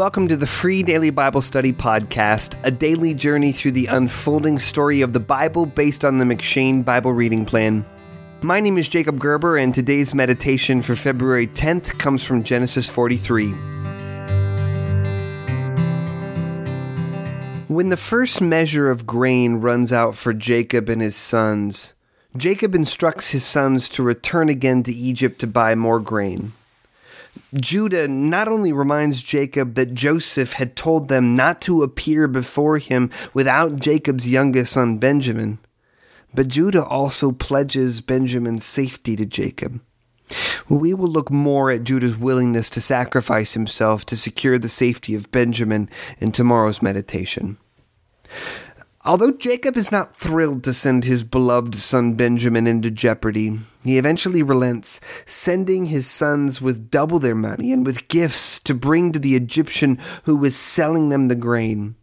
welcome to the free daily Bible study podcast, a daily journey through the unfolding story of the Bible based on the M'Cheyne Bible reading plan. My name is Jacob Gerber, and today's meditation for February 10th comes from Genesis 43. When the first measure of grain runs out for Jacob and his sons, Jacob instructs his sons to return again to Egypt to buy more grain. Judah not only reminds Jacob that Joseph had told them not to appear before him without Jacob's youngest son Benjamin, but Judah also pledges Benjamin's safety to Jacob. We will look more at Judah's willingness to sacrifice himself to secure the safety of Benjamin in tomorrow's meditation. Although Jacob is not thrilled to send his beloved son Benjamin into jeopardy, he eventually relents, sending his sons with double their money and with gifts to bring to the Egyptian who was selling them the grain.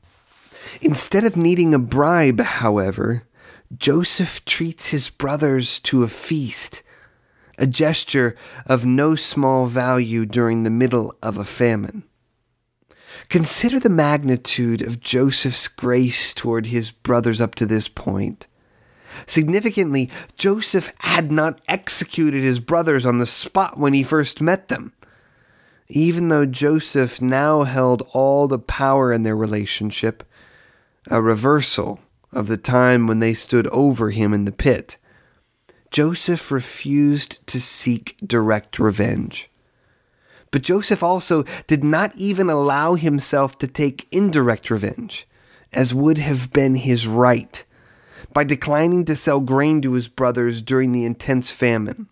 Instead of needing a bribe, however, Joseph treats his brothers to a feast, a gesture of no small value during the middle of a famine. Consider the magnitude of Joseph's grace toward his brothers up to this point. Significantly, Joseph had not executed his brothers on the spot when he first met them. Even though Joseph now held all the power in their relationship, a reversal of the time when they stood over him in the pit, Joseph refused to seek direct revenge. But Joseph also did not even allow himself to take indirect revenge, as would have been his right, by declining to sell grain to his brothers during the intense famine.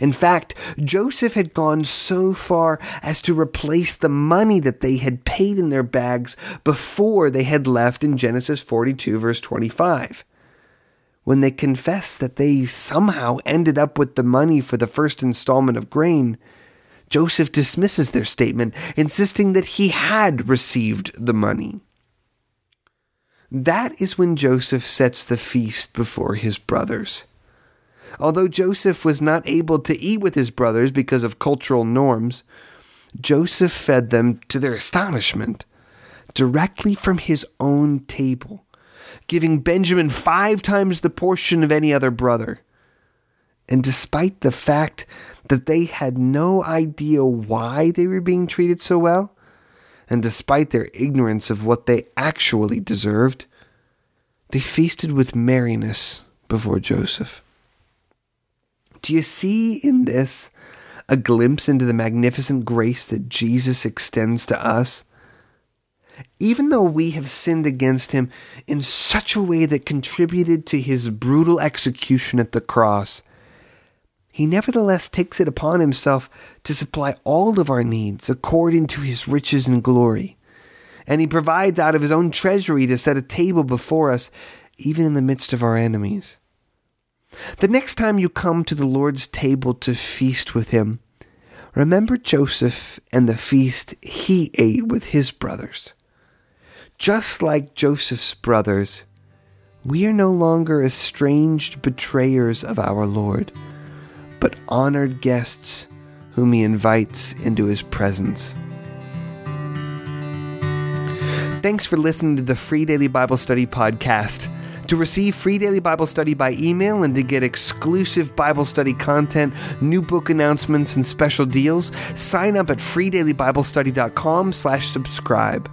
In fact, Joseph had gone so far as to replace the money that they had paid in their bags before they had left in Genesis 42, verse 25. When they confessed that they somehow ended up with the money for the first installment of grain, Joseph dismisses their statement, insisting that he had received the money. That is when Joseph sets the feast before his brothers. Although Joseph was not able to eat with his brothers because of cultural norms, Joseph fed them, to their astonishment, directly from his own table, giving Benjamin five times the portion of any other brother. And despite the fact that they had no idea why they were being treated so well, and despite their ignorance of what they actually deserved, they feasted with merriness before Joseph. Do you see in this a glimpse into the magnificent grace that Jesus extends to us? Even though we have sinned against him in such a way that contributed to his brutal execution at the cross, he nevertheless takes it upon himself to supply all of our needs according to his riches and glory. And he provides out of his own treasury to set a table before us, even in the midst of our enemies. The next time you come to the Lord's table to feast with him, remember Joseph and the feast he ate with his brothers. Just like Joseph's brothers, we are no longer estranged betrayers of our Lord but honored guests whom he invites into his presence. Thanks for listening to the Free Daily Bible Study podcast. To receive free daily Bible study by email and to get exclusive Bible study content, new book announcements, and special deals, sign up at freedailybiblestudy.com slash subscribe.